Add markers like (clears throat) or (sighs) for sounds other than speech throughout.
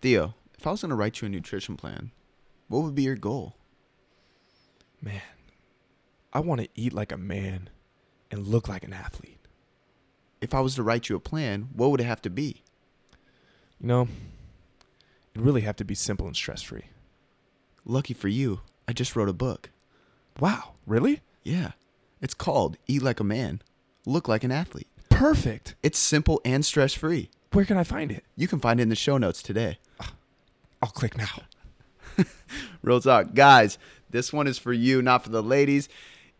Theo, if I was going to write you a nutrition plan, what would be your goal? Man, I want to eat like a man and look like an athlete. If I was to write you a plan, what would it have to be? You know, it'd really have to be simple and stress free. Lucky for you, I just wrote a book. Wow, really? Yeah. It's called Eat Like a Man, Look Like an Athlete. Perfect. It's simple and stress free. Where can I find it? You can find it in the show notes today. I'll click now. (laughs) Real talk. Guys, this one is for you, not for the ladies.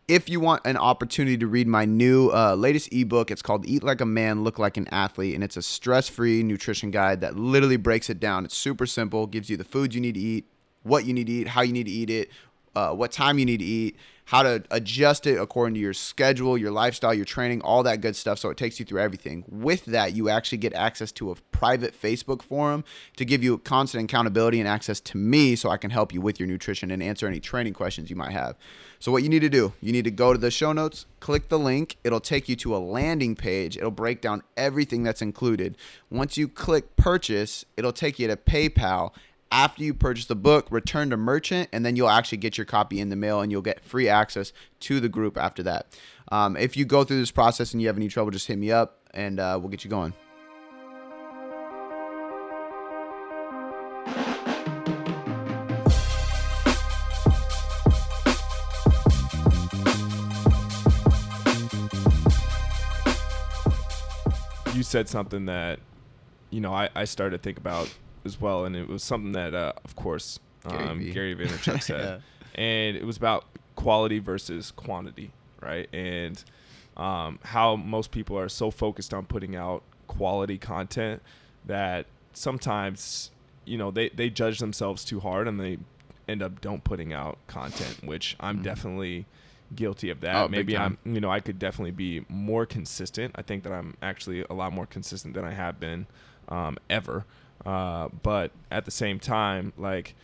If you want an opportunity to read my new uh, latest ebook, it's called Eat Like a Man, Look Like an Athlete, and it's a stress free nutrition guide that literally breaks it down. It's super simple, gives you the foods you need to eat, what you need to eat, how you need to eat it, uh, what time you need to eat, how to adjust it according to your schedule, your lifestyle, your training, all that good stuff. So it takes you through everything. With that, you actually get access to a private Facebook forum to give you constant accountability and access to me so I can help you with your nutrition and answer any training questions you might have. So, what you need to do, you need to go to the show notes, click the link. It'll take you to a landing page. It'll break down everything that's included. Once you click purchase, it'll take you to PayPal after you purchase the book, return to merchant, and then you'll actually get your copy in the mail and you'll get free access to the group after that. Um, if you go through this process and you have any trouble, just hit me up and uh, we'll get you going. You said something that, you know, I, I started to think about as well, and it was something that, uh, of course, Gary um, Vee. Gary Vaynerchuk (laughs) said, and it was about quality versus quantity, right? And um, how most people are so focused on putting out quality content that sometimes, you know, they they judge themselves too hard and they end up don't putting out content, which I'm Mhm. definitely guilty of that. Oh, Maybe I'm, you know, I could definitely be more consistent. I think that I'm actually a lot more consistent than I have been um, ever. Uh, but at the same time, like,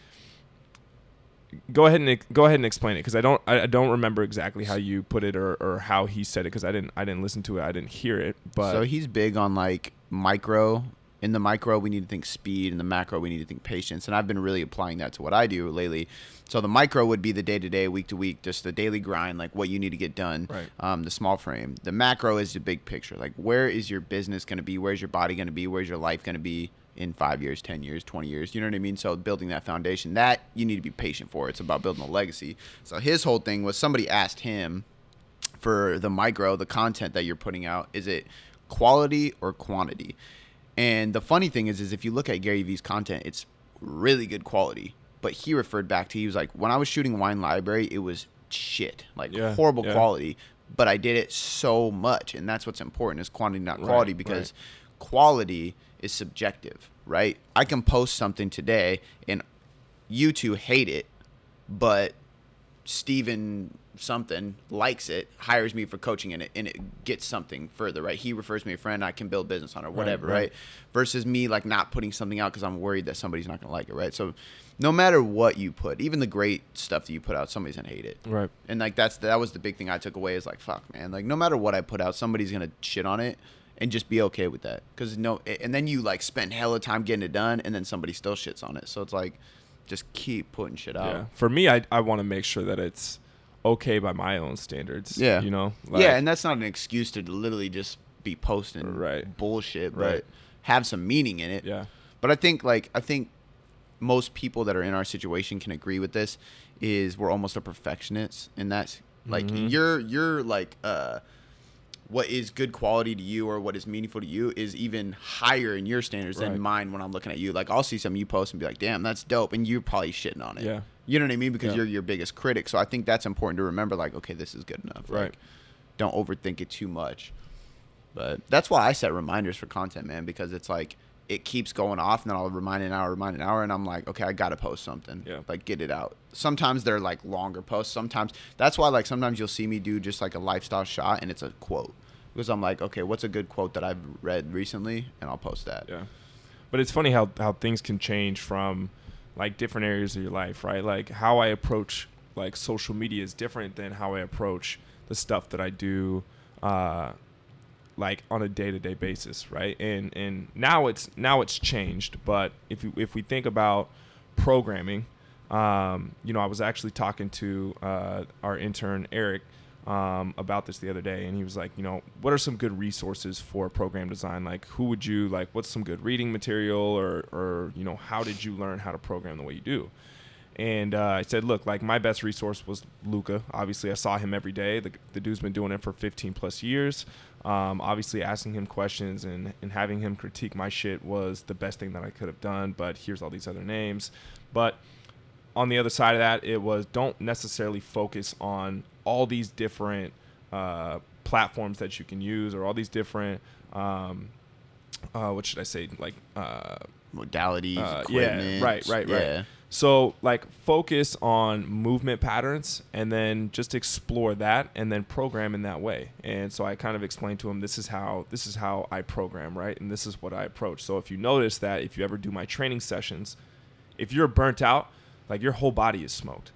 go ahead and go ahead and explain it because I don't I, don't remember exactly how you put it or, or how he said it because I didn't I didn't listen to it I didn't hear it. But so he's big on like micro. In the micro, we need to think speed. In the macro, we need to think patience. And I've been really applying that to what I do lately. So the micro would be the day to day, week to week, just the daily grind, like what you need to get done. Right. Um, the small frame. The macro is the big picture. Like where is your business going to be? Where's your body going to be? Where's your life going to be in five years, ten years, twenty years? You know what I mean? So building that foundation, that you need to be patient for. It's about building a legacy. So his whole thing was somebody asked him for the micro, the content that you're putting out, is it quality or quantity? And the funny thing is, is if you look at Gary Vee's content, it's really good quality. But he referred back to he was like, when I was shooting Wine Library, it was shit, like Yeah, horrible yeah. quality. But I did it so much, and that's what's important is quantity, not Right, quality, because quality is subjective, right? I can post something today, and you two hate it, but Steven something likes it, hires me for coaching in it, and it gets something further, right? He refers me a friend, I can build business on or whatever, right? right. Versus me like not putting something out because I'm worried that somebody's not gonna like it, right? So no matter what you put, even the great stuff that you put out, somebody's gonna hate it. right And like that's that was the big thing I took away is like fuck man, like no matter what I put out, somebody's gonna shit on it. And just be okay with that, because no, and then you like spend hella time getting it done, and then somebody still shits on it. So it's like, just keep putting shit out. yeah for me I I want to make sure that it's okay by my own standards. Yeah. you know. yeah, and that's not an excuse to literally just be posting Right. bullshit, but Right. have some meaning in it. yeah But I think like I think most people that are in our situation can agree with this is we're almost a perfectionist and that's like Mhm. you're you're like uh what is good quality to you or what is meaningful to you is even higher in your standards Right. than mine when I'm looking at you. Like I'll see something you post and be like, "Damn, that's dope," and you're probably shitting on it. Yeah. You know what I mean? Because Yeah. you're your biggest critic. So I think that's important to remember. Like, okay, this is good enough. Right. Like, don't overthink it too much. But that's why I set reminders for content, man, because it's like it keeps going off, and then I'll remind an hour, remind an hour, and I'm like, okay, I gotta post something. Yeah. Like get it out. Sometimes they're like longer posts. Sometimes that's why like sometimes you'll see me do just like a lifestyle shot, and it's a quote because I'm like, okay, what's a good quote that I've read recently, and I'll post that. Yeah. But it's funny how, how things can change from like different areas of your life, right? Like how I approach like social media is different than how I approach the stuff that I do uh, like on a day-to-day basis right and and now it's now it's changed but if you, if we think about programming um, you know i was actually talking to uh, our intern eric um, about this the other day and he was like you know what are some good resources for program design like who would you like what's some good reading material or or you know how did you learn how to program the way you do and uh, I said, look, like my best resource was Luca. Obviously, I saw him every day. The, the dude's been doing it for 15 plus years. Um, obviously, asking him questions and, and having him critique my shit was the best thing that I could have done. But here's all these other names. But on the other side of that, it was don't necessarily focus on all these different uh, platforms that you can use or all these different, um, uh, what should I say, like uh, modalities, uh, yeah, equipment. right, right, right. Yeah. So like focus on movement patterns and then just explore that and then program in that way. And so I kind of explained to him this is how this is how I program, right? And this is what I approach. So if you notice that if you ever do my training sessions, if you're burnt out, like your whole body is smoked.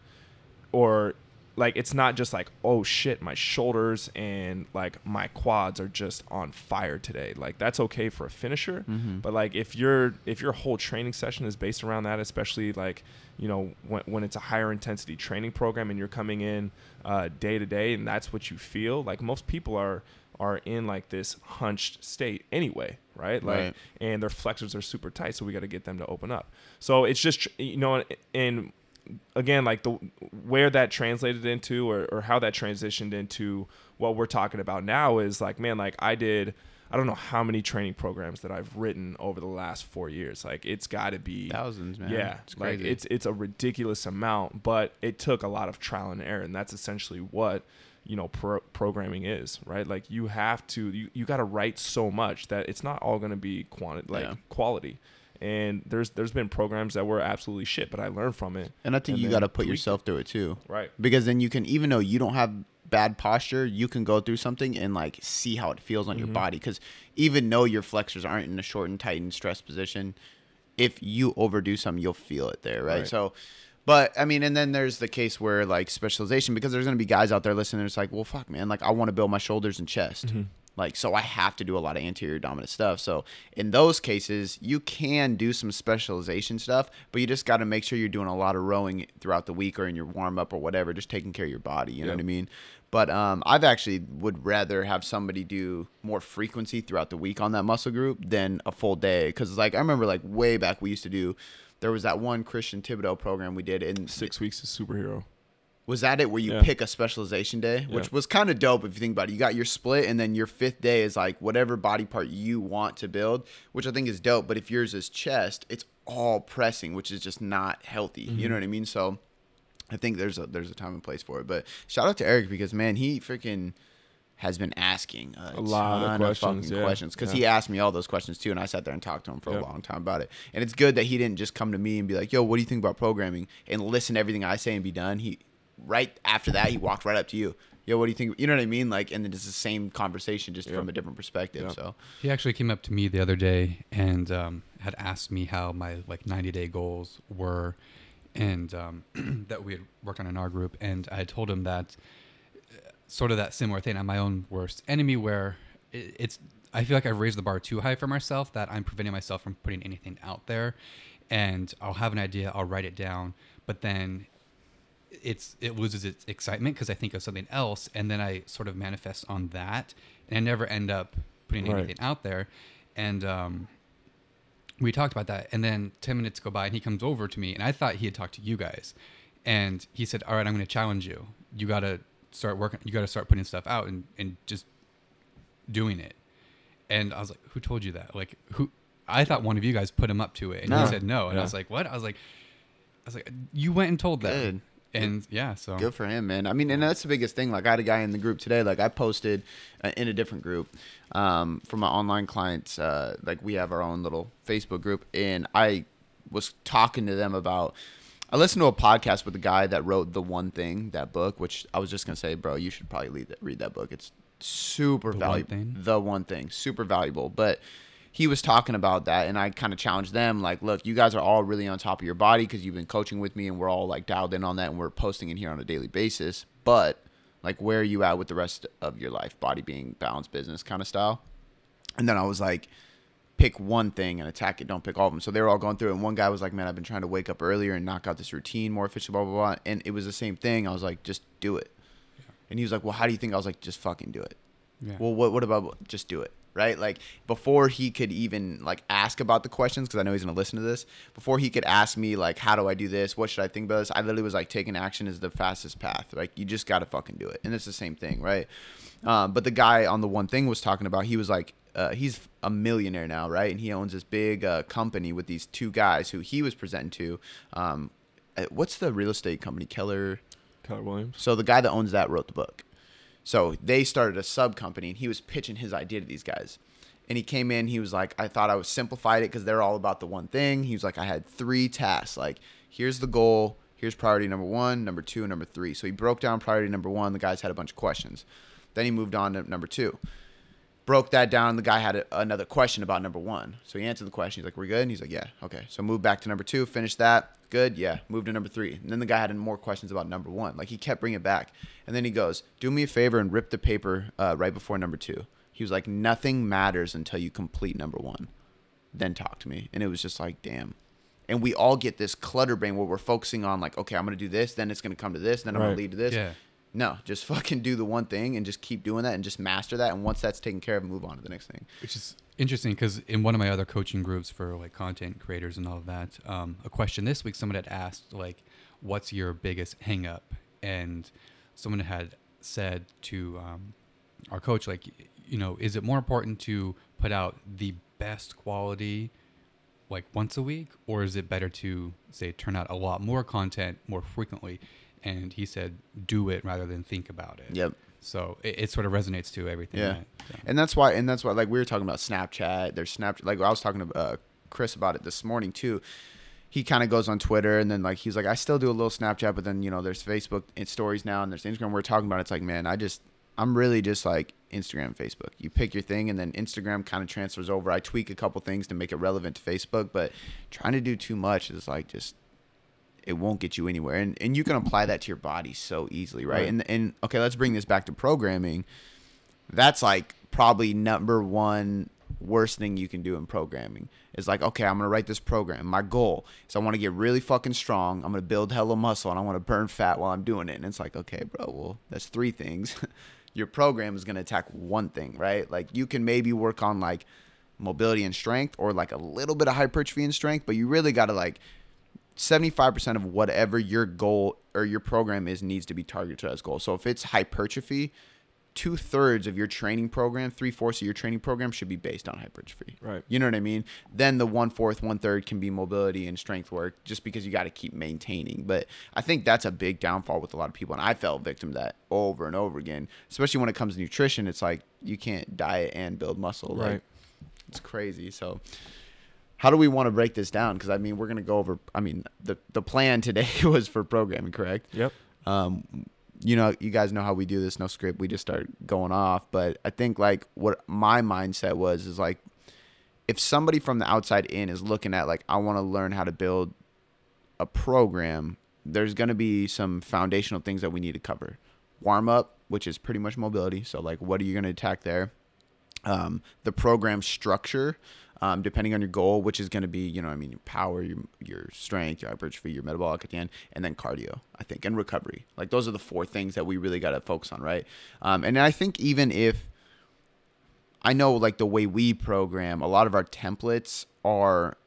Or like it's not just like oh shit my shoulders and like my quads are just on fire today like that's okay for a finisher Mhm. but like if your if your whole training session is based around that especially like you know when, when it's a higher intensity training program and you're coming in uh, day to day and that's what you feel like most people are are in like this hunched state anyway right like Right. and their flexors are super tight so we got to get them to open up so it's just you know and again like the where that translated into or, or how that transitioned into what we're talking about now is like man like i did i don't know how many training programs that i've written over the last four years like it's got to be Thousands, man. yeah it's like crazy. it's it's a ridiculous amount but it took a lot of trial and error and that's essentially what you know pro- programming is right like you have to you, you got to write so much that it's not all going to be quantity like Yeah. quality and there's there's been programs that were absolutely shit but i learned from it and I think and you got to put yourself through it too. right because then you can even though you don't have bad posture you can go through something and like see how it feels on your Mhm. body because even though your flexors aren't in a short and tight and stressed position if you overdo something you'll feel it there right, Right. so but i mean and then there's the case where like specialization because there's going to be guys out there listening it's like well fuck man like i want to build my shoulders and chest Mhm. Like so i have to do a lot of anterior dominant stuff. So in those cases you can do some specialization stuff but you just got to make sure you're doing a lot of rowing throughout the week or in your warm up or whatever just taking care of your body you know what i mean? But um, I've actually would rather have somebody do more frequency throughout the week on that muscle group than a full day. Because like I remember like way back we used to do, there was that one Christian Thibaudeau program we did, in six weeks of superhero was that it where you Yeah. pick a specialization day, which Yeah. was kind of dope if you think about it. You got your split, and then your fifth day is like whatever body part you want to build, which I think is dope. But if yours is chest, it's all pressing, which is just not healthy. You Mm-hmm. know what I mean? So I think there's a there's a time and place for it. But shout out to Eric because man, he freaking has been asking a, A lot of questions, fucking yeah. questions because Yeah. he asked me all those questions too, and I sat there and talked to him for Yep. a long time about it. And it's good that he didn't just come to me and be like, "Yo, what do you think about programming?" and listen to everything I say and be done. He right after that he walked right up to you. Yo, what do you think? You know what I mean? Like, and then it's the same conversation just Yep. from a different perspective. Yep. So He actually came up to me the other day and um, had asked me how my like 90 day goals were, and um, (clears throat) that we had worked on in our group. And I told him that uh, sort of that similar thing. I'm my own worst enemy, where it, it's I feel like I've raised the bar too high for myself that I'm preventing myself from putting anything out there. And I'll have an idea, I'll write it down, but then it's it loses its excitement because I think of something else, and then I sort of manifest on that, and I never end up putting Right. anything out there. And um, we talked about that, and then ten minutes go by, and he comes over to me, and I thought he had talked to you guys, and he said, "All right, I'm going to challenge you. You got to start working. You got to start putting stuff out and and just doing it." And I was like, "Who told you that? Like who?" I thought one of you guys put him up to it, and No. he said no, and. I was like, "What?" I was like, "I was like, you went and told them." good. And yeah, so Good for him, man. I mean, and that's the biggest thing. Like, I had a guy in the group today. Like, I posted uh, in a different group um, for my online clients. Uh, like, we have our own little Facebook group, and I was talking to them about. I listened to a podcast with the guy that wrote the one thing that book, which I was just gonna say, bro, you should probably read that, read that book. It's super The valuable. The one thing, super valuable. But he was talking about that and i kind of challenged them like look you guys are all really on top of your body because you've been coaching with me and we're all like dialed in on that and we're posting in here on a daily basis but like where are you at with the rest of your life body being balanced business kind of style And then I was like, pick one thing and attack it. Don't pick all of them. So they were all going through it. And one guy was like, man, I've been trying to wake up earlier and knock out this routine more efficient, blah, blah, blah. And it was the same thing. I was like, just do it. And he was like, well, how do you think? I was like, just fucking do it. Yeah. Well, what, what about just do it? Right? Like before he could even like ask about the questions, because I know he's to listen to this, before he could ask me like, how do I do this? What should I think about this? I literally was like, taking action is the fastest path. Like you just got to fucking do it. And it's the same thing. Right? Um, but the guy on the one thing was talking about, he was like, uh, he's a millionaire now, right? And he owns this big uh, company with these two guys who he was presenting to. Um, uh, what's the real estate company? Keller. Keller Williams. So the guy that owns that wrote the book. So they started a sub company, and he was pitching his idea to these guys. And he came in, he was like, I thought I was simplified it because they're all about the one thing. He was like, I had three tasks. Like, here's the goal, here's priority number one, number two, number three. So he broke down priority number one. The guys had a bunch of questions. Then he moved on to number two broke that down. The guy had a, another question about number one. So he answered the question. He's like, We're good? And he's like, Yeah, okay. So move back to number two, finish that. Good, yeah. Move to number three. And then the guy had more questions about number one. Like he kept bringing it back. And then he goes, Do me a favor and rip the paper uh, right before number two. He was like, Nothing matters until you complete number one. Then talk to me. And it was just like, Damn. And we all get this clutter brain where we're focusing on, like, okay, I'm going to do this, then it's going to come to this, then I'm gonna lead to this. Yeah. No, just (laughs) fucking do the one thing and just keep doing that and just master that. And once that's taken care of, move on to the next thing. which is interesting because in one of my other coaching groups for like content creators and all of that um, a question this week someone had asked like what's your biggest hang up and someone had said to um, our coach like you know is it more important to put out the best quality like once a week or is it better to say turn out a lot more content more frequently and he said do it rather than think about it Yep. so it, it sort of resonates to everything Yeah. that- so. And that's why, and that's why, like we were talking about Snapchat. There's Snapchat. Like I was talking to uh, Chris about it this morning too. He kind of goes on Twitter, and then like he's like, I still do a little Snapchat, but then you know, there's Facebook and stories now, and there's Instagram. We're talking about. it. It's like, man, I just, I'm really just like Instagram, Facebook. You pick your thing, and then Instagram kind of transfers over. I tweak a couple things to make it relevant to Facebook, but trying to do too much is like just it won't get you anywhere. And and you can apply that to your body so easily, right? Right. And and okay, let's bring this back to programming. That's like probably number one worst thing you can do in programming. Is like, okay, I'm gonna write this program. My goal is I want to get really fucking strong. I'm gonna build hella muscle and I want to burn fat while I'm doing it. And it's like, okay, bro, well, that's three things. (laughs) your program is gonna attack one thing, right? Like you can maybe work on like mobility and strength or like a little bit of hypertrophy and strength, but you really gotta like 75% of whatever your goal or your program is needs to be targeted to as goal. So if it's hypertrophy, two thirds of your training program, three fourths of your training program should be based on hypertrophy. Right. You know what I mean? Then the one fourth, one third can be mobility and strength work just because you got to keep maintaining. But I think that's a big downfall with a lot of people. And I fell victim to that over and over again, especially when it comes to nutrition. It's like you can't diet and build muscle. Like, Right. it's crazy. So, how do we want to break this down? Because I mean, we're gonna go over. I mean, the the plan today (laughs) was for programming, correct? Yep. Um, you know, you guys know how we do this. No script. We just start going off. But I think like what my mindset was is like, if somebody from the outside in is looking at like, I want to learn how to build a program. There's gonna be some foundational things that we need to cover. Warm up, which is pretty much mobility. So like, what are you gonna attack there? um, the program structure, um, depending on your goal, which is going to be, you know, I mean, your power, your your strength, your hypertrophy, your metabolic at the end, and then cardio, I think, and recovery. Like those are the four things that we really got to focus on, right? Um, and I think even if I know like the way we program, a lot of our templates are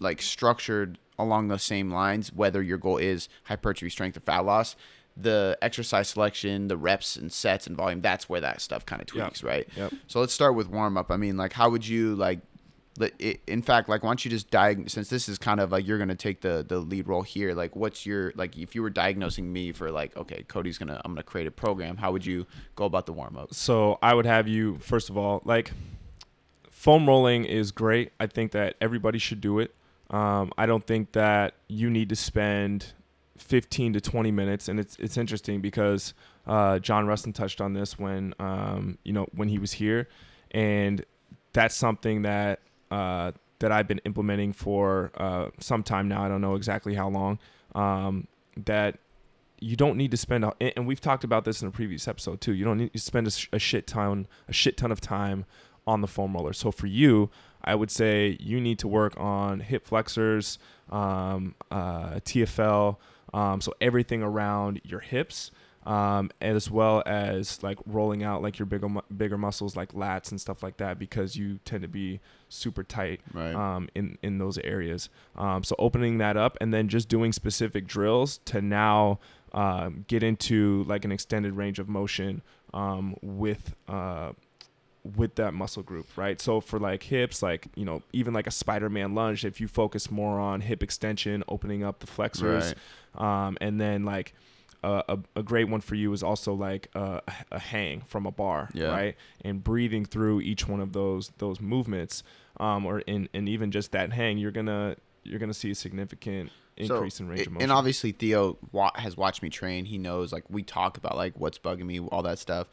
like structured along those same lines, whether your goal is hypertrophy, strength, or fat loss. The exercise selection, the reps and sets and volume, that's where that stuff kind of Yep. tweaks, right? Yep. So let's start with warm up. I mean, like, how would you like? In fact, like, why don't you just diagnose? Since this is kind of like you're gonna take the the lead role here. Like, what's your like? If you were diagnosing me for like, okay, Cody's gonna I'm gonna create a program. How would you go about the warm up? So I would have you first of all like foam rolling is great. I think that everybody should do it. Um, I don't think that you need to spend 15 to 20 minutes, and it's it's interesting because uh, John Rusin touched on this when um, you know when he was here, and that's something that uh, that I've been implementing for uh, some time now. I don't know exactly how long. Um, that you don't need to spend, and we've talked about this in a previous episode too. You don't need to spend a, a shit ton, a shit ton of time on the foam roller. So for you, I would say you need to work on hip flexors, um, uh, TFL, um, so everything around your hips. Um, as well as like rolling out like your bigger bigger muscles like lats and stuff like that because you tend to be super tight Right. um, in in those areas. Um, so opening that up and then just doing specific drills to now um, get into like an extended range of motion um, with uh, with that muscle group, right? So for like hips, like you know, even like a Spider-Man lunge, if you focus more on hip extension, opening up the flexors, um, and then like. Uh, a, a great one for you is also like uh, a hang from a bar, Yeah. right? And breathing through each one of those those movements, um, or in and even just that hang, you're gonna you're gonna see a significant increase in range of motion. And obviously Theo wa- has watched me train. He knows like we talk about like what's bugging me, all that stuff.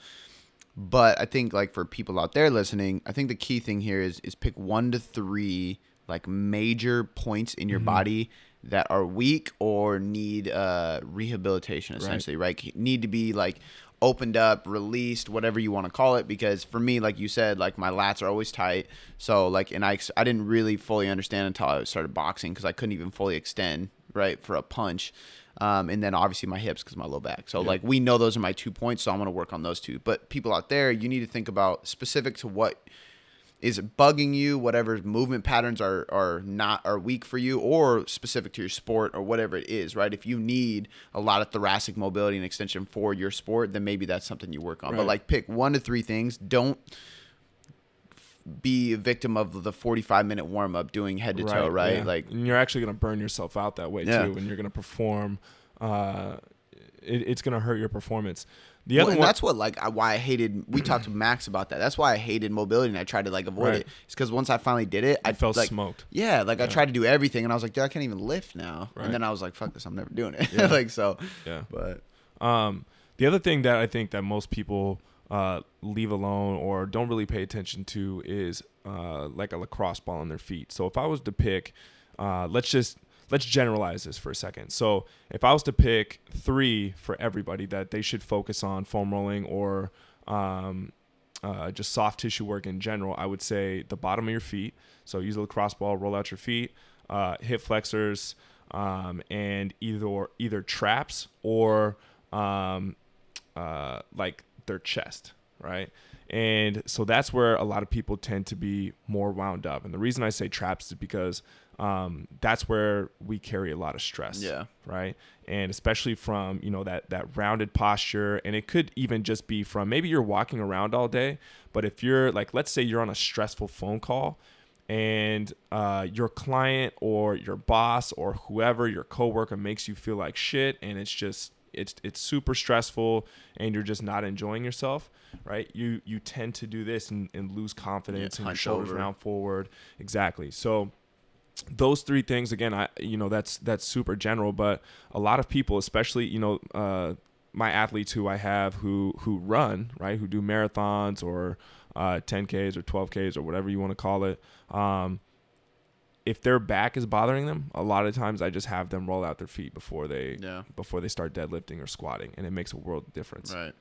But I think like for people out there listening, I think the key thing here is is pick one to three like major points in your Mhm. body that are weak or need uh rehabilitation essentially, right? Need to be like opened up, released, whatever you want to call it because for me like you said, like my lats are always tight. So like and I I didn't really fully understand until I started boxing cuz I couldn't even fully extend, right, for a punch. Um, and then obviously my hips because my low back. So Yeah. like we know those are my two points, so I'm gonna work on those two. But people out there, you need to think about specific to what is it bugging you, whatever movement patterns are are not are weak for you, or specific to your sport or whatever it is, right? If you need a lot of thoracic mobility and extension for your sport, then maybe that's something you work on. But like pick one to three things. Don't be a victim of the 45 minute warm up doing head to toe, right? yeah. Like and you're actually gonna burn yourself out that way Yeah. too, and you're gonna perform. Uh, it, it's gonna hurt your performance. The Well, other and one, that's what like I, why I hated. We talked to Max about that. That's why I hated mobility and I tried to like avoid Right. it. It's because once I finally did it, I I felt like smoked. yeah, like I tried to do everything and I was like, dude, I can't even lift now. Right. And then I was like, fuck this, I'm never doing it. Yeah. (laughs) like so, Yeah. but Um, the other thing that I think that most people uh, leave alone or don't really pay attention to is uh, like a lacrosse ball on their feet. So if I was to pick, uh, let's just let's generalize this for a second. So if I was to pick three for everybody that they should focus on foam rolling or um, uh, just soft tissue work in general, I would say the bottom of your feet. So use a lacrosse ball, roll out your feet, uh, hip flexors, um, and either either traps or um, uh, like their chest, right? And so that's where a lot of people tend to be more wound up. And the reason I say traps is because um, that's where we carry a lot of stress yeah, right and especially from you know that that rounded posture and it could even just be from maybe you're walking around all day but if you're like let's say you're on a stressful phone call and uh, your client or your boss or whoever your coworker makes you feel like shit and it's just it's it's super stressful and you're just not enjoying yourself right? You you tend to do this and, and lose confidence and your shoulders over. round forward. Exactly. So those three things again i you know that's that's super general but a lot of people especially you know uh my athletes who i have who who run right who do marathons or uh 10ks or 12ks or whatever you want to call it um if their back is bothering them a lot of times i just have them roll out their feet before they yeah, before they start deadlifting or squatting and it makes a world of difference right.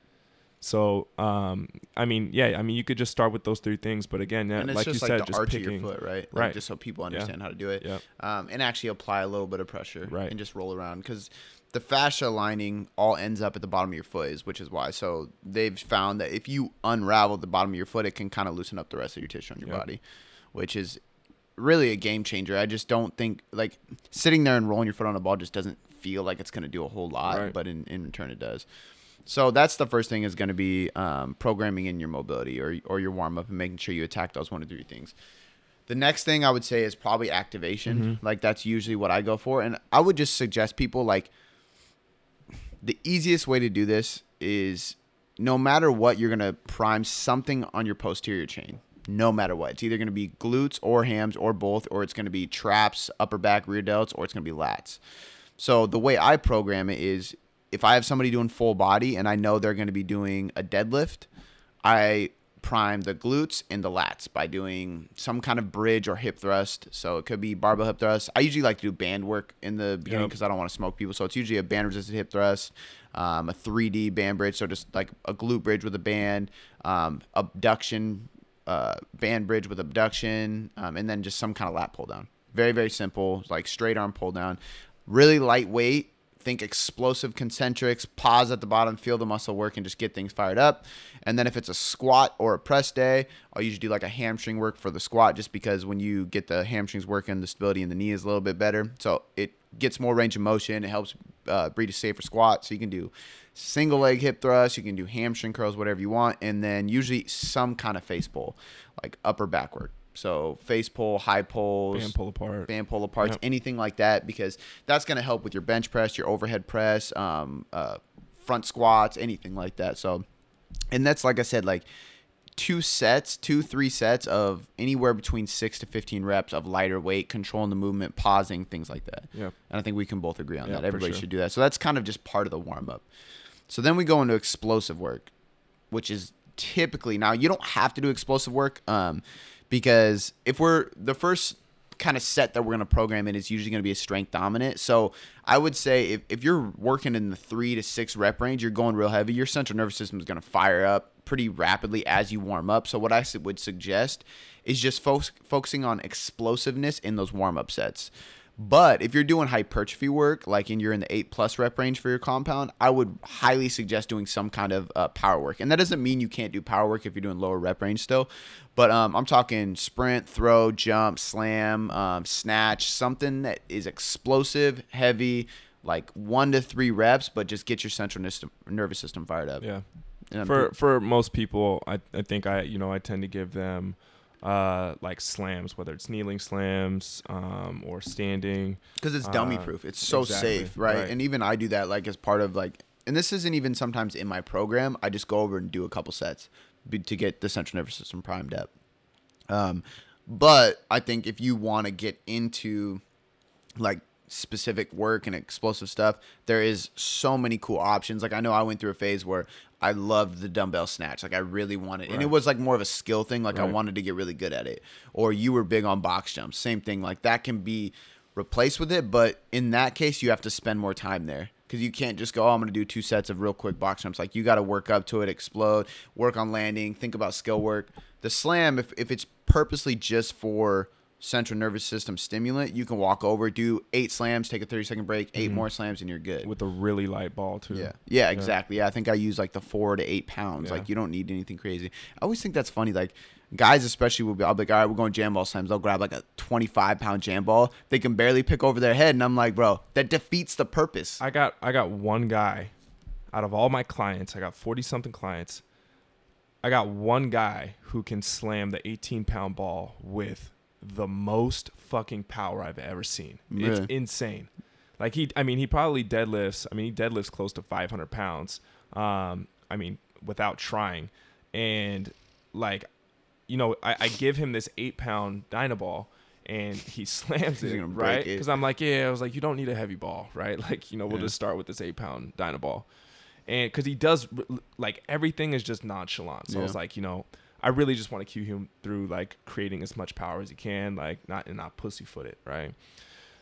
so um i mean yeah i mean you could just start with those three things but again yeah, like just you like said the just arch picking of your foot, right? Like, Right. Just so people Yeah. understand how to do it. yeah um, and actually apply a little bit of pressure Right. and just roll around because the fascia lining all ends up at the bottom of your foot is which is why so they've found that if you unravel the bottom of your foot it can kind of loosen up the rest of your tissue on your Yep. body which is really a game changer i just don't think like sitting there and rolling your foot on a ball just doesn't feel like it's going to do a whole lot Right. but in, in return it does so that's the first thing is going to be um, programming in your mobility or, or your warm up and making sure you attack those one or three things the next thing I would say is probably activation. Mhm. Like that's usually what I go for, and I would just suggest people like the easiest way to do this is no matter what, you're gonna prime something on your posterior chain. No matter what, it's either gonna be glutes or hams or both, or it's gonna be traps, upper back, rear delts, or it's gonna be lats. So the way I program it is if I have somebody doing full body and I know they're gonna be doing a deadlift, I prime the glutes and the lats by doing some kind of bridge or hip thrust. So it could be barbell hip thrust. I usually like to do band work in the beginning Yep. because I don't want to smoke people. So it's usually a band resisted hip thrust, um, a 3D band bridge. So just like a glute bridge with a band, um, abduction uh, band bridge with abduction, um, and then just some kind of lat pull down. Very very simple, like straight arm pull down. Really lightweight. Think explosive concentrics. Pause at the bottom, feel the muscle work, and just get things fired up. And then if it's a squat or a press day, I'll usually do like a hamstring work for the squat, just because when you get the hamstrings working, the stability in the knee is a little bit better. So it gets more range of motion. It helps uh, breed a safer squat. So you can do single leg hip thrust, you can do hamstring curls, whatever you want, and then usually some kind of face pull, like upper back work. So face pull, high pulls, Band pull apart. band pull aparts, Yep. anything like that, because that's going to help with your bench press, your overhead press, um, uh, front squats, anything like that. So, and that's like I said, like two sets, two three sets of anywhere between six to fifteen reps of lighter weight, controlling the movement, pausing, things like that. Yep. And I think we can both agree on Yeah, that. Everybody sure. should do that. So that's kind of just part of the warm up. So then we go into explosive work, which is typically now you don't have to do explosive work um, because if we're the first kind of set that we're going to program in is usually going to be a strength dominant. So I would say if, if you're working in the three to six rep range, you're going real heavy, your central nervous system is going to fire up pretty rapidly as you warm up. So what I would suggest is just fo- focusing on explosiveness in those warm up sets. But if you're doing hypertrophy work, like and you're in the eight plus rep range for your compound, I would highly suggest doing some kind of uh, power work. And that doesn't mean you can't do power work if you're doing lower rep range still. But um, I'm talking sprint, throw, jump, slam, um, snatch, something that is explosive, heavy, like one to three reps, but just get your central nervous system fired up. Yeah. For for most people, I I think I you know I tend to give them uh like slams, whether it's kneeling slams um or standing. because it's dummy Uh, proof. It's so exactly, safe, right? right. And even I do that like as part of like, and this isn't even sometimes in my program. I just go over and do a couple sets to get the central nervous system primed up. Um, but I think if you want to get into like specific work and explosive stuff, there is so many cool options. Like I know I went through a phase where I loved the dumbbell snatch. Like I really wanted, and it was like more of a skill thing. Like I wanted to get really good at it. Or you were big on box jumps. Same thing. Like that can be replaced with it, but in that case, you have to spend more time there. Because you can't just go, oh, I'm going to do two sets of real quick box jumps. Like, you got to work up to it, explode, work on landing, think about skill work. The slam, if, if it's purposely just for central nervous system stimulant, you can walk over, do eight slams, take a 30 second break, 8 Mhm. more slams, and you're good. with a really light ball too. Yeah. yeah, exactly. Yeah, I think I use like the four to eight pounds. Yeah. Like you don't need anything crazy. I always think that's funny. Like guys, especially will be, I'll be like, all right, we're going jam ball slams. They'll grab like a 25 pound jam ball. They can barely pick over their head, and I'm like, bro, that defeats the purpose. I got I got one guy out of all my clients. I got forty something clients. I got one guy who can slam the eighteen pound ball with the most fucking power I've ever seen. It's insane. Like he, I mean, he probably deadlifts. I mean, he deadlifts close to five hundred pounds. Um, I mean, without trying, and like, you know, I, I give him this eight pound Dynaball. And he (laughs) slams it, right? Because I'm like, yeah, I was like, you don't need a heavy ball, right? (laughs) Like, you know, we'll Yeah. just start with this eight pound Dynaball. And because he does, like, everything is just nonchalant. So I was like, you know, I really just want to cue him through, like, creating as much power as he can, like, not and not pussyfoot it, right?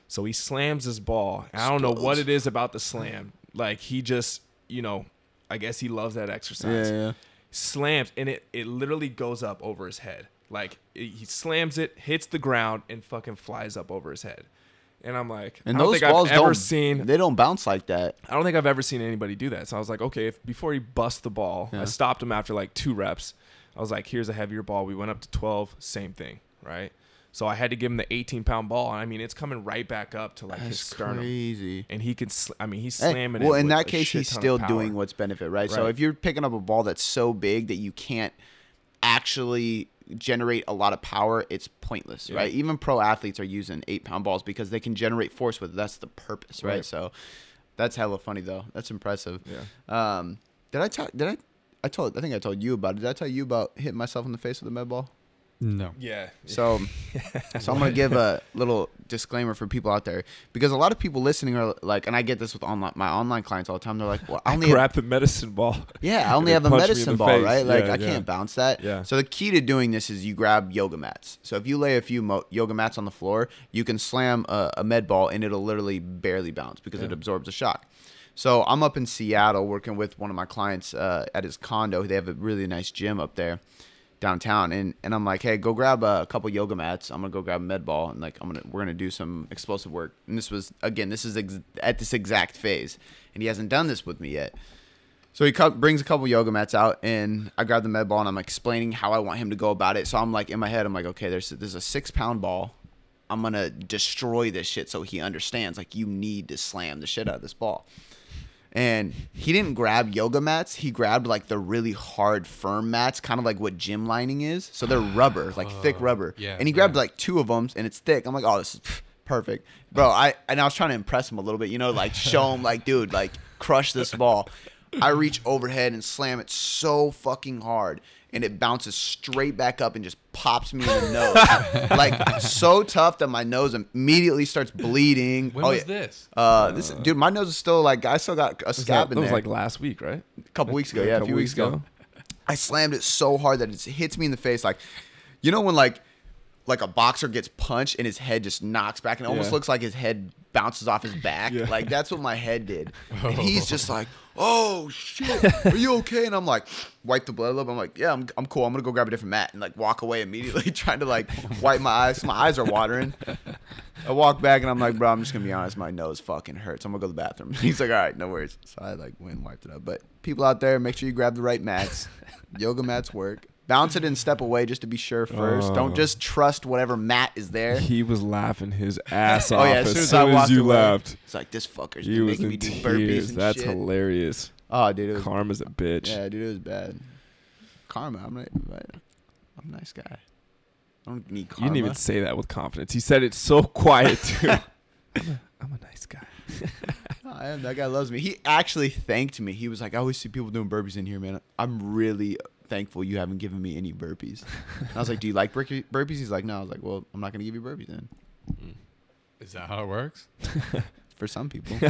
So he slams his ball. I don't know what it is about the slam. Like, he just, you know, I guess he loves that exercise yeah. slams and it it literally goes up over his head. Like it- he slams it, hits the ground, and fucking flies up over his head. And I'm like, And I don't those think balls I've ever don't seen. they don't bounce like that. I don't think I've ever seen anybody do that. So I was like, okay, if before he busts the ball, Yeah. I stopped him after like two reps. I was like, here's a heavier ball. We went up to 12, same thing, right? So I had to give him the 18 pound ball, and I mean, it's coming right back up to like his sternum, crazy. and he can. Sl- I mean, he's Hey, slamming well, it. Well, in that case, he's still doing what's benefit, right? So if you're picking up a ball that's so big that you can't actually generate a lot of power, it's pointless, Yeah. right? Even pro athletes are using eight pound balls because they can generate force with it. That's the purpose, right? Right. So that's hella funny though. That's impressive. Yeah. Um, did I talk? Did I? I told. I think I told you about it. Did I tell you about hitting myself in the face with a med ball? No. Yeah. So, (laughs) so I'm gonna give a little disclaimer for people out there because a lot of people listening are like, and I get this with online my online clients all the time. They're like, "Well, I only (laughs) have, grab the medicine ball. yeah, I (laughs) only have a punch me medicine ball, face. right? Like Yeah, I yeah. can't bounce that. Yeah. So the key to doing this is you grab yoga mats. So if you lay a few mo- yoga mats on the floor, you can slam a, a med ball and it'll literally barely bounce because it absorbs a shock. So I'm up in Seattle working with one of my clients uh, at his condo. They have a really nice gym up there. downtown, and and I'm like, hey, go grab a couple yoga mats. I'm gonna go grab a med ball, and like I'm gonna we're gonna do some explosive work. And this was again, this is ex- at this exact phase, and he hasn't done this with me yet. So he co- brings a couple yoga mats out, and I grab the med ball, and I'm explaining how I want him to go about it. So I'm like in my head, I'm like, okay, there's there's a six pound ball. I'm gonna destroy this shit so he understands like you need to slam the shit out of this ball. And he didn't grab yoga mats. He grabbed like the really hard, firm mats, kind of like what gym lining is. So they're (sighs) rubber, like thick oh, rubber. yeah, And he grabbed yeah. like two of them, and it's thick. I'm like, oh, this is perfect, bro. I and I was trying to impress him a little bit, you know, like show him, like, (laughs) dude, like crush this ball. I reach overhead and slam it so fucking hard, and it bounces straight back up and just pops me in the nose, (laughs) like so tough that my nose immediately starts bleeding. When oh, was yeah. this? Uh, this dude, my nose is still like I still got a Was scab that, in that was like last week, right? a couple weeks ago, a yeah, a few weeks weeks ago. ago. I slammed it so hard that it hits me in the face, like you know when like like a boxer gets punched and his head just knocks back and it almost looks like his head bounces off his back. Yeah. Like that's what my head did. And he's just (laughs) like, "Oh shit, (laughs) are you okay?" And I'm like, wipe the blood a little. bit. I'm like, "Yeah, I'm, I'm cool. I'm gonna go grab a different mat and like walk away immediately, (laughs) trying to like wipe my eyes. My eyes are watering. I walk back and I'm like, bro, I'm just gonna be honest, my nose fucking hurts. I'm gonna go to the bathroom. (laughs) He's like, all right, no worries. So I like went and wiped it up. But people out there, make sure you grab the right mats. Yoga mats work. Bounce it and step away just to be sure first. Oh. Don't just trust whatever mat is there. He was laughing his (laughs) ass off Oh yeah, as as soon soon as I walked you away, left. it's like this fucker's He been was making me do burpees That's shit. hilarious. Oh, dude, it was, Karma's a bitch. yeah, dude, it was bad. Karma, I'm not, I'm a nice guy. I don't need karma. You didn't even say that with confidence. He said it so (laughs) quiet too. (laughs) I'm, a, I'm a nice guy. I am. That guy loves me. He actually thanked me. He was like, I always see people doing burpees in here, man. I'm really thankful you haven't given me any burpees. And I was like, Do you like burpe- burpees? He's like, No. I was like, Well, I'm not going to give you burpees then. Is that how it works? (laughs) For some people. (laughs)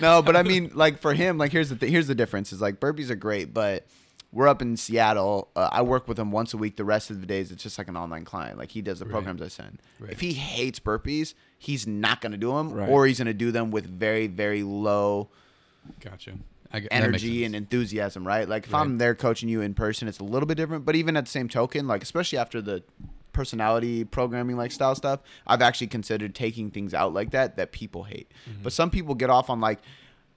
no, but I mean, like for him, like here's the th- here's the difference. Is like burpees are great, but we're up in Seattle. Uh, I work with him once a week. The rest of the days, it's just like an online client. Like he does the Right. programs I send. Right. If he hates burpees, he's not going to do them, Right. or he's going to do them with very very low Gotcha. I, get- that makes energy and enthusiasm, right? Like if Right. I'm there coaching you in person, it's a little bit different. But even at the same token, like especially after the personality programming like style stuff, I've actually considered taking things out like that that people hate. Mm-hmm. But some people get off on like,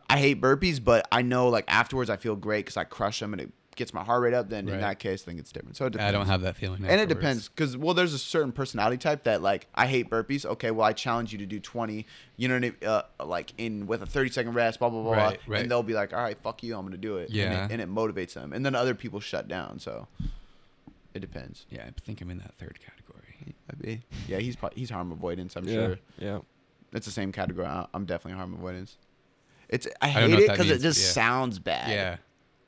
I hate burpees, but I know like afterwards I feel great because I crush them and it gets my heart rate up. Then in that case, I think it's different. So it depends. I don't have that feeling. And it depends because well, there's a certain personality type that like I hate burpees. Okay, well I challenge you to do 20. You know what I mean? Uh, like in with a 30 second rest, blah blah blah. Right, blah. right. And they'll be like, all right, fuck you, I'm gonna do it. Yeah. And it, and it motivates them. And then other people shut down. So it depends. Yeah, I think I'm in that third category. Might be. Yeah, he's pro- he's harm avoidance. I'm yeah. sure Yeah. it's the same category. I- I'm definitely harm avoidance. It's I hate know it because it just yeah. sounds bad. Yeah.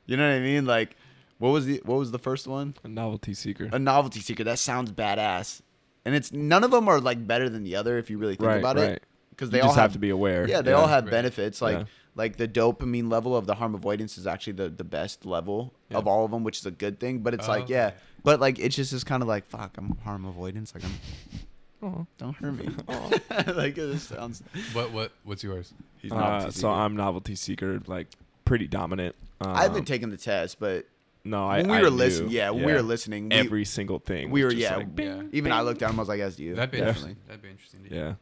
You know what I mean? Like, what was the what was the first one? A novelty seeker. a novelty seeker. That sounds badass. And it's none of them are like better than the other if you really think Right, about right. it. Because you they just all have, to be aware. Yeah, they all have Right. benefits. Like Yeah. like the dopamine level of the harm avoidance is actually the, the best level Yeah. of all of them, which is a good thing. But it's Oh, like yeah, but like it's just is kind of like fuck. I'm harm avoidance. Like I'm (laughs) Aw. don't hurt me. (laughs) (laughs) like it sounds. What what what's yours? He's Uh, so. I'm novelty seeker, like pretty dominant. Um, I haven't taken the test, but No, I. when we I were listening, yeah, when we were listening, we, every single thing. we were yeah. like, Yeah. Even I looked down, him. I was like, "Yes, you." That'd be definitely. interesting. That'd be interesting. To yeah.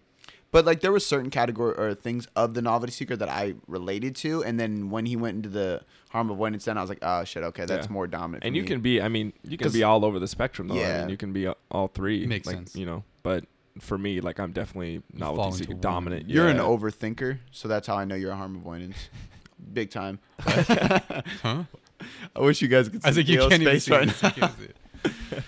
But like there was certain category or things of the novelty seeker that I related to, and then when he went into the harm of avoidance, then I was like, oh shit, okay, that's Yeah. more dominant. And for you me. can be. I mean, you can 'Cause- be all over the spectrum. Though. I Yeah. mean, you can be all three. Makes like, sense. You know, but for me, like I'm definitely fall novelty seeker, dominant. You're an overthinker, so that's how I know you're a harm avoidance, (laughs) big time. (laughs) Huh? I wish you guys could see I think you can't even face see right it. now. You can't see it.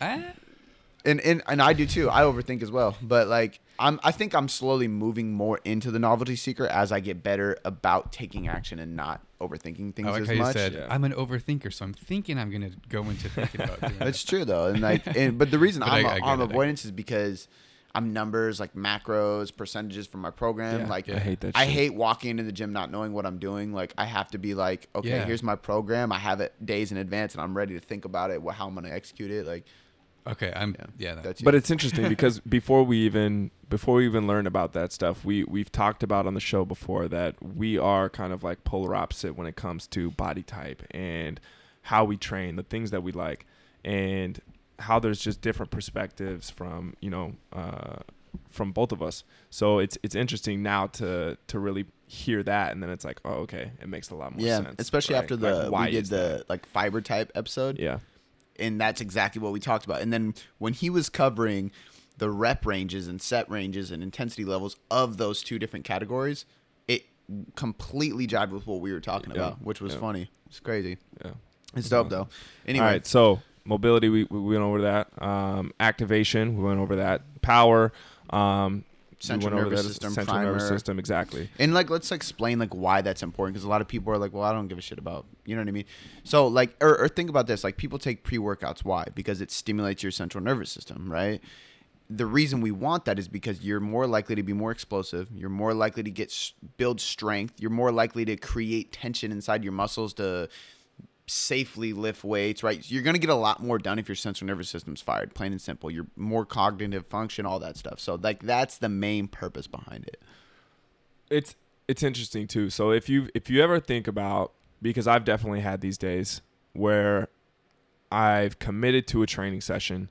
Ah, (laughs) and and and I do too. I overthink as well, but like I'm I think I'm slowly moving more into the novelty seeker as I get better about taking action and not overthinking things I like as how you much. said Yeah. I'm an overthinker, so I'm thinking I'm gonna go into thinking about doing (laughs) That's that. true though, and like, and, but the reason But I'm I- a I get I get avoidance is because I'm numbers like macros, percentages for my program. Yeah, like, I hate that. I shit. hate walking into the gym not knowing what I'm doing. Like, I have to be like, okay, Yeah. here's my program. I have it days in advance, and I'm ready to think about it. What, how I'm gonna execute it. Like, Okay, I'm Yeah, yeah. that- that's But it's interesting because (laughs) before we even before we even learn about that stuff, we we've talked about on the show before that we are kind of like polar opposite when it comes to body type and how we train, the things that we like, and how there's just different perspectives from you know uh, from both of us. So it's it's interesting now to to really hear that, and then it's like, oh, okay, it makes a lot more yeah, sense. especially right? after the Like, why we did the that? like fiber type episode. yeah and that's exactly what we talked about. And then when he was covering the rep ranges and set ranges and intensity levels of those two different categories, it completely jived with what we were talking Yeah. about, which was Yeah. funny. It's crazy. yeah. It's dope though. Anyway, All right, so mobility, we, we went over that. Um, activation, we went over that. Power, um, we Central went over nervous that. system, central nervous system, exactly. And like, let's explain like why that's important because a lot of people are like, "Well, I don't give a shit about," you know what I mean? So like, or, or think about this: like, people take pre workouts. Why? Because it stimulates your central nervous system, right? The reason we want that is because you're more likely to be more explosive. You're more likely to get build strength. You're more likely to create tension inside your muscles to safely lift weights, right? You're going to get a lot more done if your central nervous system's fired, plain and simple. You're more cognitive function, all that stuff. So like that's the main purpose behind it. it's it's interesting too. So if you if you ever think about because I've definitely had these days where I've committed to a training session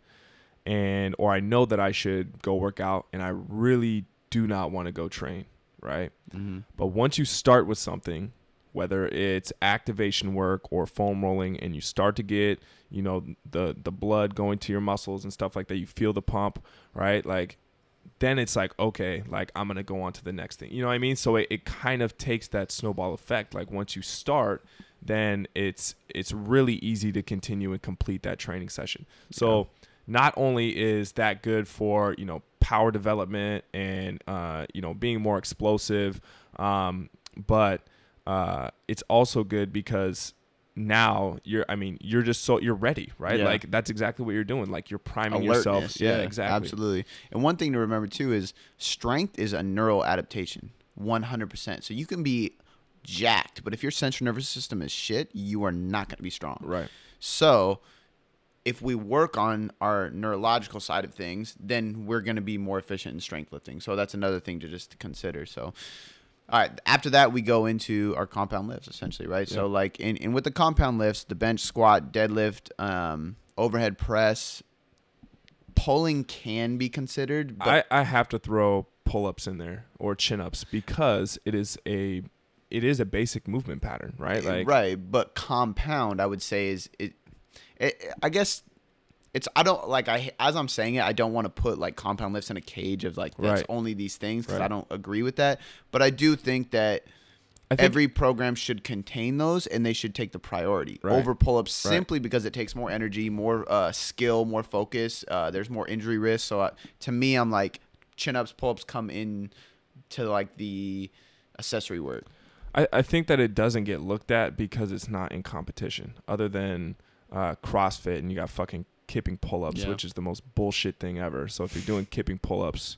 and or I know that I should go work out and I really do not want to go train, right? Mm-hmm. But once you start with something, whether it's activation work or foam rolling, and you start to get, you know, the the blood going to your muscles and stuff like that, you feel the pump, right? Like, then it's like, okay, like I'm gonna go on to the next thing. You know what I mean? So it, it kind of takes that snowball effect. Like once you start, then it's it's really easy to continue and complete that training session. So not only is that good for you know power development and uh, you know being more explosive, um, but uh, it's also good because now you're I mean you're just so you're ready, right? Yeah. Like that's exactly what you're doing. Like you're priming Alertness, yourself. Yeah, exactly. Absolutely. And one thing to remember too is strength is a neural adaptation, 100%. So you can be jacked, but if your central nervous system is shit, you are not going to be strong. Right. So if we work on our neurological side of things, then we're going to be more efficient in strength lifting. So that's another thing to just consider. So all right, after that we go into our compound lifts essentially, right? So like in, in with the compound lifts, the bench squat, deadlift, um, overhead press, pulling can be considered, but I, I have to throw pull ups in there or chin ups because it is a it is a basic movement pattern, right? Like right, but compound I would say is it, it I guess it's I don't like I as I'm saying it I don't want to put like compound lifts in a cage of like that's Right. only these things because I don't agree with that, but I do think that think every program should contain those and they should take the priority Right. over pull-ups Right. simply because it takes more energy more uh, skill more focus uh, there's more injury risk so uh, to me i'm like chin-ups pull-ups come in to like the accessory work I, I think that it doesn't get looked at because it's not in competition other than uh, CrossFit and you got fucking kipping pull ups, Yeah. which is the most bullshit thing ever. So if you're doing kipping pull ups,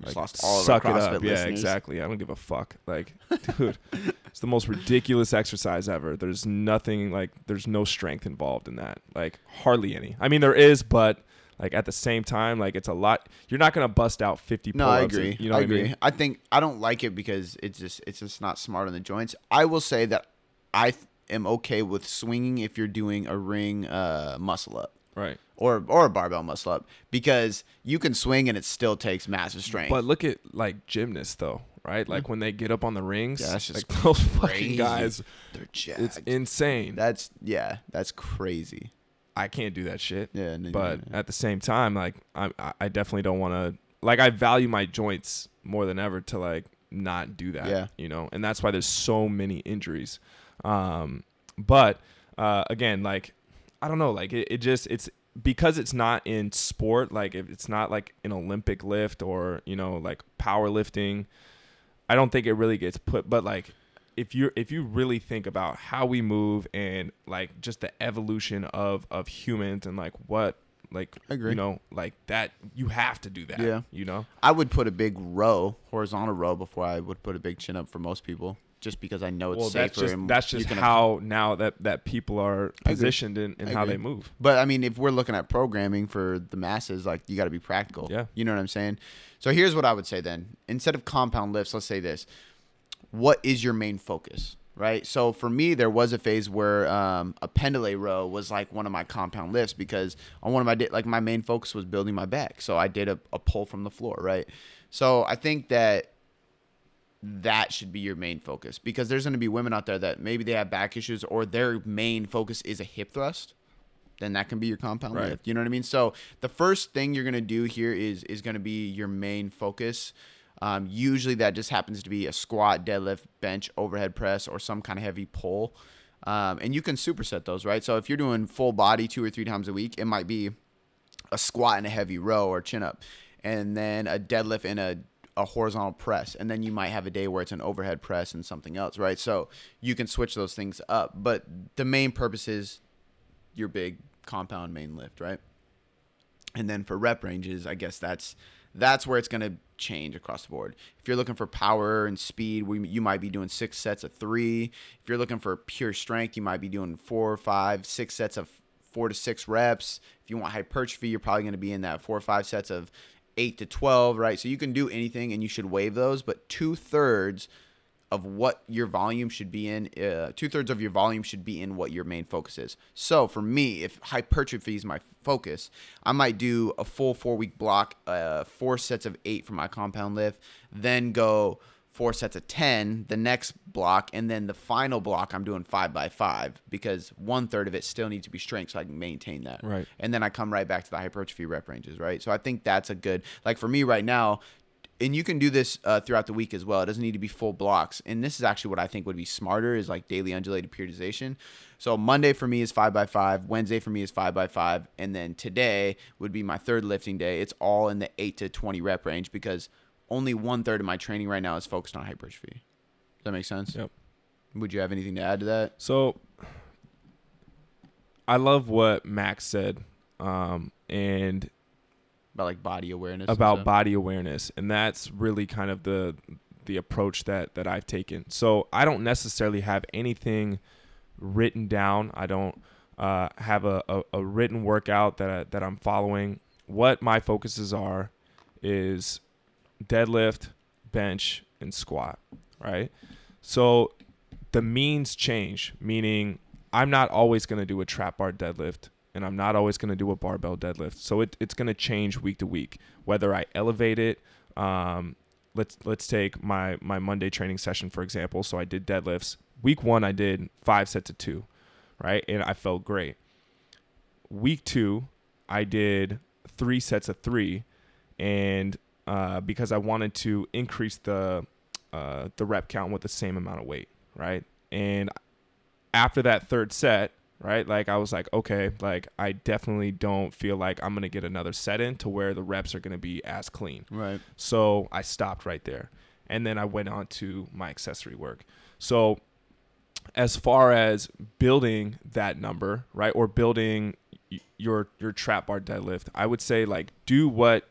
Just like, lost all of suck our it CrossFit up. Yeah, listeners. exactly. I don't give a fuck. Like, (laughs) dude, it's the most ridiculous exercise ever. There's nothing like there's no strength involved in that. Like hardly any. I mean there is, but like at the same time, like it's a lot. You're not gonna bust out 50 no pull-ups. i and- agree you know i agree I mean? i think i don't like it because it's just it's just not smart on the joints i will say that i th- am okay with swinging if you're doing a ring uh, muscle up Right. or or a barbell muscle up because you can swing and it still takes massive strength But look at like gymnasts though, right? Like when they get up on the rings, Yeah, that's just like (laughs) those crazy. fucking guys, they're jacked. it's insane. That's yeah, that's crazy. I can't do that shit. Yeah, no, But no, at the same time, like I, I- I definitely don't want to. Like I value my joints more than ever to like not do that. Yeah. You know, and that's why there's so many injuries. Um, but uh, again, like I don't know, like it, it just it's because it's not in sport. Like if it's not like an Olympic lift or you know like powerlifting, I don't think it really gets put. But like if you if you really think about how we move and like just the evolution of of humans and like what like I agree. you know like that you have to do that Yeah. you know I would put a big row, horizontal row, before I would put a big chin up for most people, just because I know it's well safer. that's just and that's just how now that that people are positioned in, in how they move But I mean, if we're looking at programming for the masses, like you got to be practical. Yeah. You know what I'm saying? So here's what I would say then. Instead of compound lifts, let's say this. What is your main focus? right? So for me, there was a phase where um, a pendulum row was like one of my compound lifts because on one of my like my main focus was building my back. So I did a, a pull from the floor, right? So I think that that should be your main focus. Because there's going to be women out there that maybe they have back issues or their main focus is a hip thrust then that can be your compound Right. lift you know what i mean? So the first thing you're going to do here is is going to be your main focus. Um, usually that just happens to be a squat deadlift bench overhead press or some kind of heavy pull. Um, and you can superset those right? So if you're doing full body two or three times a week it might be a squat and a heavy row or chin up, and then a deadlift and a, a horizontal press. And then you might have a day where it's an overhead press and something else, right? So you can switch those things up. But the main purpose is your big compound main lift, right? And then for rep ranges, I guess that's that's where it's going to change across the board. If you're looking for power and speed, we, you might be doing six sets of three. If you're looking for pure strength, you might be doing four, five, six sets of four to six reps. If you want hypertrophy, you're probably going to be in that four or five sets of eight to 12, right? So you can do anything and you should waive those, but two thirds of what your volume should be in, uh, two thirds of your volume should be in what your main focus is. So for me, if hypertrophy is my focus, I might do a full four week block, uh, four sets of eight for my compound lift, then go four sets of 10 the next block, and then the final block, I'm doing five by five because one third of it still needs to be strength so I can maintain that. Right. And then I come right back to the hypertrophy rep ranges, right? So I think that's a good, like for me right now, and you can do this uh, throughout the week as well. It doesn't need to be full blocks. And this is actually what I think would be smarter is like daily undulated periodization. So Monday for me is five by five. Wednesday for me is five by five, and then today would be my third lifting day. It's all in the eight to twenty rep range because only one third of my training right now is focused on hypertrophy. Does that make sense? Yep. Would you have anything to add to that? So I love what Max said, um, and About like body awareness. about body awareness, and that's really kind of the the approach that that I've taken. So I don't necessarily have anything written down. I don't uh, have a, a, a written workout that I, that I'm following. What my focuses are is deadlift, bench, and squat. Right. So the means change, meaning I'm not always going to do a trap bar deadlift and I'm not always going to do a barbell deadlift. So it, it's going to change week to week, whether I elevate it. Um, let's let's take my my Monday training session for example. So I did deadlifts. Week one I did five sets of two, right, and I felt great. Week two I did three sets of three, and uh, because I wanted to increase the uh, the rep count with the same amount of weight, right? And after that third set, right, like I was like, okay, like I definitely don't feel like I'm gonna get another set in to where the reps are gonna be as clean. Right. So I stopped right there. And then I went on to my accessory work. So as far as building that number, right, or building your your trap bar deadlift, I would say like do what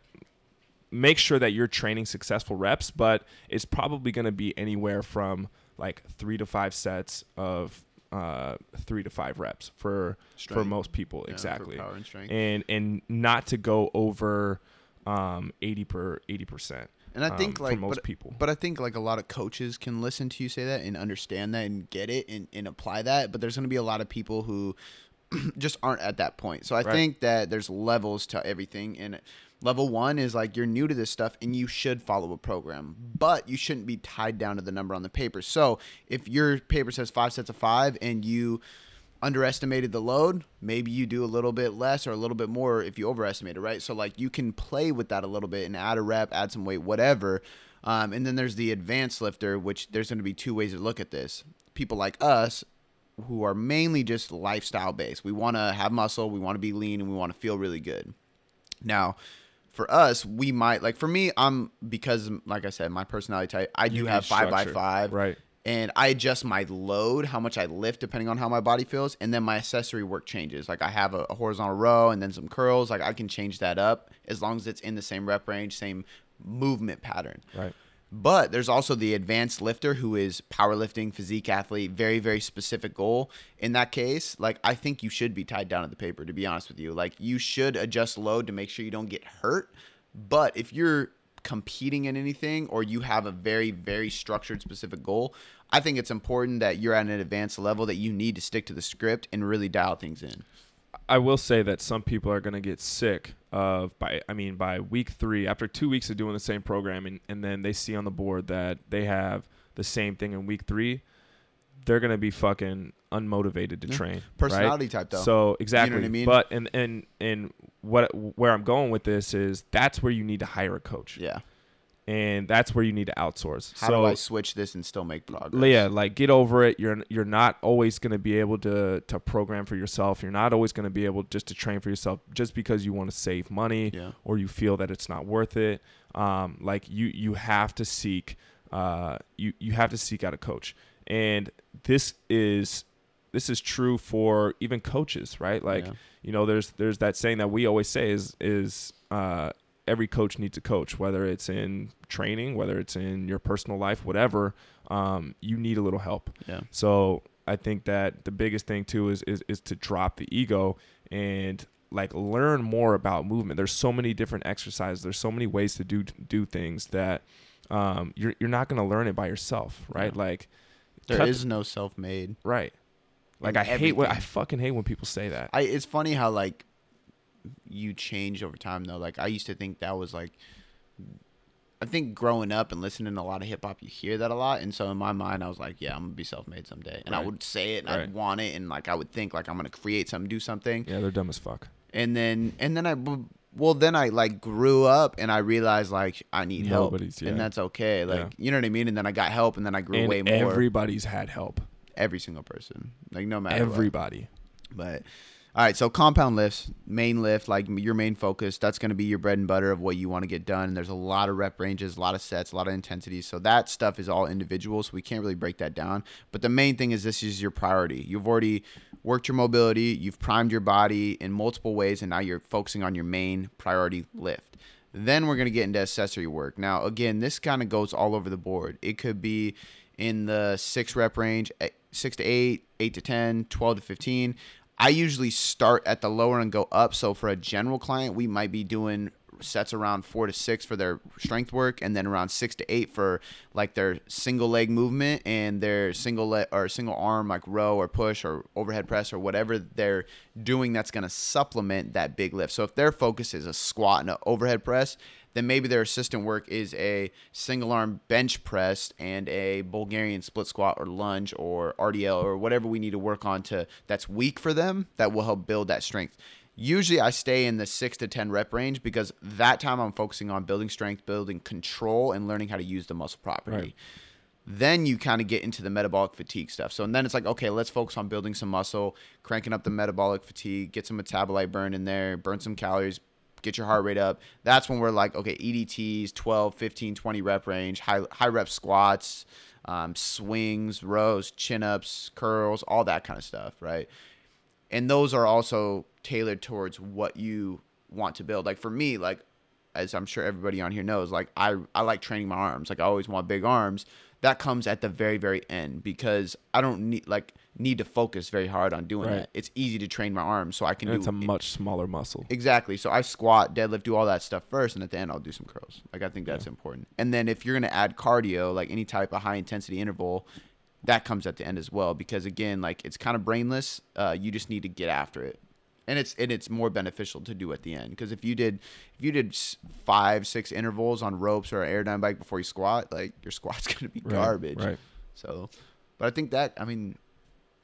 make sure that you're training successful reps, but it's probably going to be anywhere from like 3 to 5 sets of uh 3 to 5 reps for for most people Yeah, exactly and strength. and and not to go over um 80 per 80% And I think um, like most but, people But I think like a lot of coaches can listen to you say that and understand that and get it and, and apply that. But there's going to be a lot of people who (clears throat) just aren't at that point. So I Right. think that there's levels to everything. And level one is like you're new to this stuff and you should follow a program, but you shouldn't be tied down to the number on the paper. So if your paper says five sets of five and you underestimated the load, maybe you do a little bit less or a little bit more if you overestimate it, right? So like you can play with that a little bit and add a rep, add some weight, whatever. Um, and then there's the advanced lifter, which there's going to be two ways to look at this. People like us who are mainly just lifestyle based. We want to have muscle, we want to be lean, and we want to feel really good. Now, for us, we might like for me, I'm because like I said, my personality type, I do have five by five. right and I adjust my load, how much I lift depending on how my body feels, and then my accessory work changes. Like I have a, a horizontal row and then some curls. Like I can change that up as long as it's in the same rep range, same movement pattern. right But there's also the advanced lifter who is powerlifting, physique athlete, very, very specific goal. In that case, like I think you should be tied down to the paper, to be honest with you. Like you should adjust load to make sure you don't get hurt. But if you're competing in anything or you have a very very structured specific goal, I think it's important that you're at an advanced level that you need to stick to the script and really dial things in. I will say that some people are going to get sick of by I mean by week 3 after 2 weeks of doing the same program and, and then they see on the board that they have the same thing in week 3 they're going to be fucking unmotivated to train. Personality right? type though. So exactly. what I mean? But and and and what where I'm going with this is that's where you need to hire a coach. yeah. And that's where you need to outsource. How so do I switch this and still make progress? yeah, like get over it. You're you're not always going to be able to to program for yourself. You're not always going to be able just to train for yourself just because you want to save money Yeah. or you feel that it's not worth it. Um, like you you have to seek uh you you have to seek out a coach. And this is this is true for even coaches, right? Like Yeah. you know there's there's that saying that we always say is is uh every coach needs a coach whether it's in training whether it's in your personal life whatever um, you need a little help Yeah. so i think that the biggest thing too is, is is to drop the ego and like learn more about movement there's so many different exercises there's so many ways to do do things that um, you're, you're not going to learn it by yourself right Yeah. like there is no self-made. right like i hate when i fucking hate when people say that I it's funny how like you change over time though. Like I used to think that was like I think growing up and listening to a lot of hip hop, you hear that a lot, and so in my mind, I was like, "Yeah, I'm gonna be self-made someday," and I would say it, and Right. I'd want it, and like I would think like I'm gonna create something, do something, yeah they're dumb as fuck and then and then I well then I like grew up and I realized like I need help, Nobody's- yeah. and that's okay, like Yeah. you know what I mean, and then I got help, and then I grew and way more. everybody's had help every single person, like no matter what. everybody But all right, so compound lifts, main lift, like your main focus, that's going to be your bread and butter of what you want to get done. And there's a lot of rep ranges, a lot of sets, a lot of intensities. So that stuff is all individual, so we can't really break that down. But the main thing is this is your priority. You've already worked your mobility, you've primed your body in multiple ways, and now you're focusing on your main priority lift. Then we're going to get into accessory work. Now, again, this kind of goes all over the board. It could be in the six rep range, eh, six to eight, eight to 10, 12 to 15. I usually start at the lower and go up. So for a general client, we might be doing sets around four to six for their strength work, and then around six to eight for like their single leg movement and their single leg or single arm like row or push or overhead press or whatever they're doing that's going to supplement that big lift. So if their focus is a squat and an overhead press, then maybe their assistant work is a single arm bench press and a Bulgarian split squat or lunge or RDL or whatever we need to work on to that's weak for them that will help build that strength. Usually I stay in the 6 to 10 rep range because that time I'm focusing on building strength, building control and learning how to use the muscle properly. Right. Then you kind of get into the metabolic fatigue stuff. So and then it's like, okay, let's focus on building some muscle, cranking up the metabolic fatigue, get some metabolite burn in there, burn some calories, get your heart rate up. That's when we're like, okay, EDTs, 12, 15, 20 rep range, high, high rep squats, um, swings, rows, chin ups, curls, all that kind of stuff, right? And those are also tailored towards what you want to build. Like for me, like as I'm sure everybody on here knows, like I, I like training my arms. Like I always want big arms. That comes at the very, very end because I don't need like need to focus very hard on doing Right. that. It's easy to train my arms so I can and do it's a much smaller muscle Exactly. So I squat, deadlift, do all that stuff first, and at the end I'll do some curls. Like I think that's Yeah. important. And then if you're gonna add cardio, like any type of high intensity interval, that comes at the end as well. Because again, like it's kind of brainless. Uh, you just need to get after it, and it's and it's more beneficial to do at the end. Because if you did if you did five six intervals on ropes or an airdyne bike before you squat, like your squat's (laughs) gonna be Right, garbage. right So, but I think that I mean,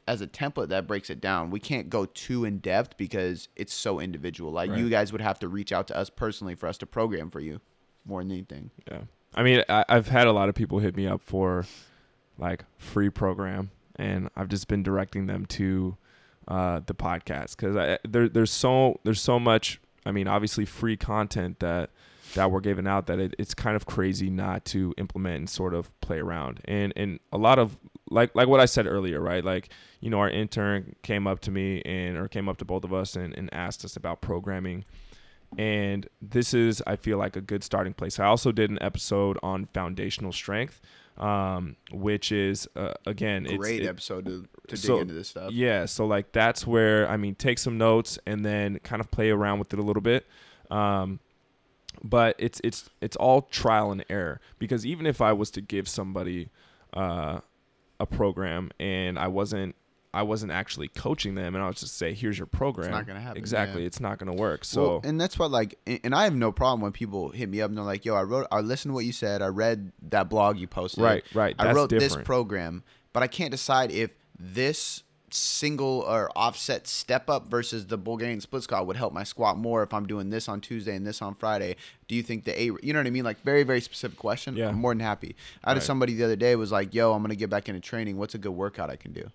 as a template that breaks it down. We can't go too in depth because it's so individual. Like you guys would have to reach out to us personally for us to program for you more than anything. Yeah. I mean, I, I've had a lot of people hit me up for like free program, and I've just been directing them to uh, the podcast because there, there's so there's so much. I mean, obviously, free content that that we're giving out that it, it's kind of crazy not to implement and sort of play around. And and a lot of like like what I said earlier, right? Like you know, our intern came up to me and or came up to both of us and, and asked us about programming and this is i feel like a good starting place i also did an episode on foundational strength um, which is uh, again it's, Great it- episode to, to so- dig into this stuff. yeah so like that's where i mean take some notes and then kind of play around with it a little bit um, but it's it's it's all trial and error because even if I was to give somebody uh, a program and I wasn't I wasn't actually coaching them and I was just say here's your program not gonna happen, exactly yeah. it's not gonna work so Well, and that's what like, and I have no problem when people hit me up and they're like, "Yo, I wrote, I listened to what you said. I read that blog you posted. right right I wrote this program, but I can't decide if this single or offset step up versus the Bulgarian split squat would help my squat more if I'm doing this on Tuesday and this on Friday. Do you think the A, you know what I mean? Like very, very specific question. Yeah. I'm more than happy. I had Right. somebody the other day was like, yo, I'm going to get back into training. What's a good workout I can do?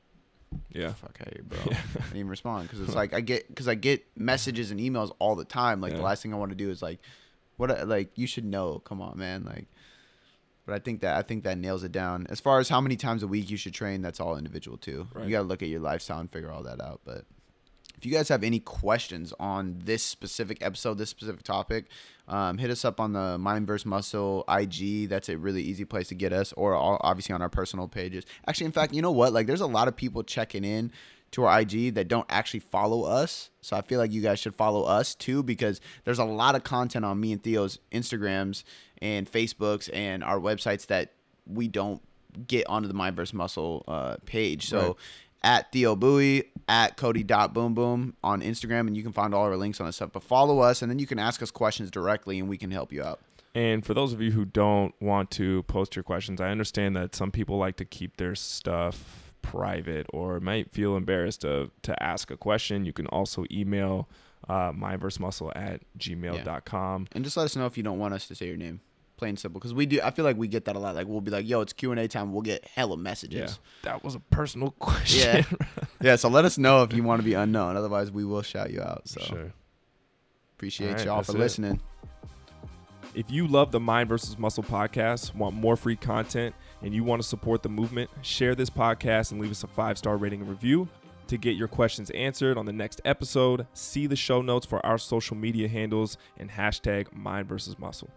Yeah Fuck out of here, bro. I didn't even respond because it's (laughs) like I get because I get messages and emails all the time. Like the last thing I want to do is like, what? I- Like you should know. Come on, man. Like, but I think that I think that nails it down. As far as how many times a week you should train, that's all individual too. Right. You got to look at your lifestyle and figure all that out. But if you guys have any questions on this specific episode, this specific topic, um, hit us up on the Mind vs Muscle IG. That's a really easy place to get us, or all, obviously on our personal pages. Actually, in fact, you know what? Like, there's a lot of people checking in to our IG that don't actually follow us. So I feel like you guys should follow us too because there's a lot of content on me and Theo's Instagrams and Facebooks and our websites that we don't get onto the Mind vs Muscle uh, page. So Right. At Theo Bowie, at Cody.boom boom on Instagram, and you can find all our links on this stuff. But follow us, and then you can ask us questions directly, and we can help you out. And for those of you who don't want to post your questions, I understand that some people like to keep their stuff private or might feel embarrassed to, to ask a question. You can also email uh, mindversemuscle at gmail.com. And just let us know if you don't want us to say your name. Plain and simple, because we do. I feel like we get that a lot. Like we'll be like, "Yo, it's Q and A time." We'll get hella Yeah. messages. That was a personal (laughs) question. Yeah, (laughs) yeah. So let us know if you want to be unknown. Otherwise, we will shout you out. So Sure. appreciate right, y'all for it. listening. If you love the Mind versus Muscle podcast, want more free content, and you want to support the movement, share this podcast and leave us a five star rating and review. To get your questions answered on the next episode, see the show notes for our social media handles and hashtag Mind versus Muscle.